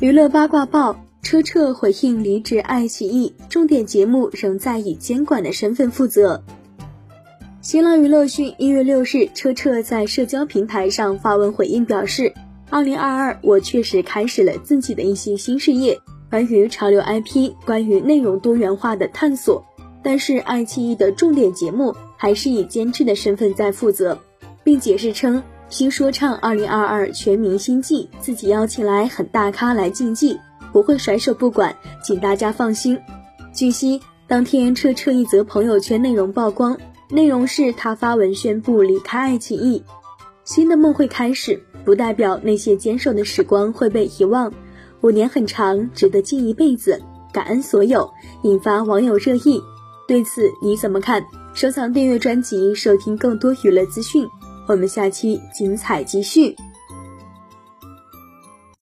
娱乐八卦报：车澈回应离职爱奇艺，重点节目仍在以监管的身份负责。新浪娱乐讯，一月六日，车澈在社交平台上发文回应表示：“二零二二，我确实开始了自己的一些新事业，关于潮流 IP，关于内容多元化的探索。但是爱奇艺的重点节目还是以监制的身份在负责，并解释称。”新说唱二零二二全民新季，自己邀请来很大咖来竞技，不会甩手不管，请大家放心。据悉，当天彻彻一则朋友圈内容曝光，内容是他发文宣布离开爱奇艺，新的梦会开始，不代表那些坚守的时光会被遗忘。五年很长，值得记一辈子，感恩所有，引发网友热议。对此你怎么看？收藏订阅专辑，收听更多娱乐资讯。我们下期精彩继续。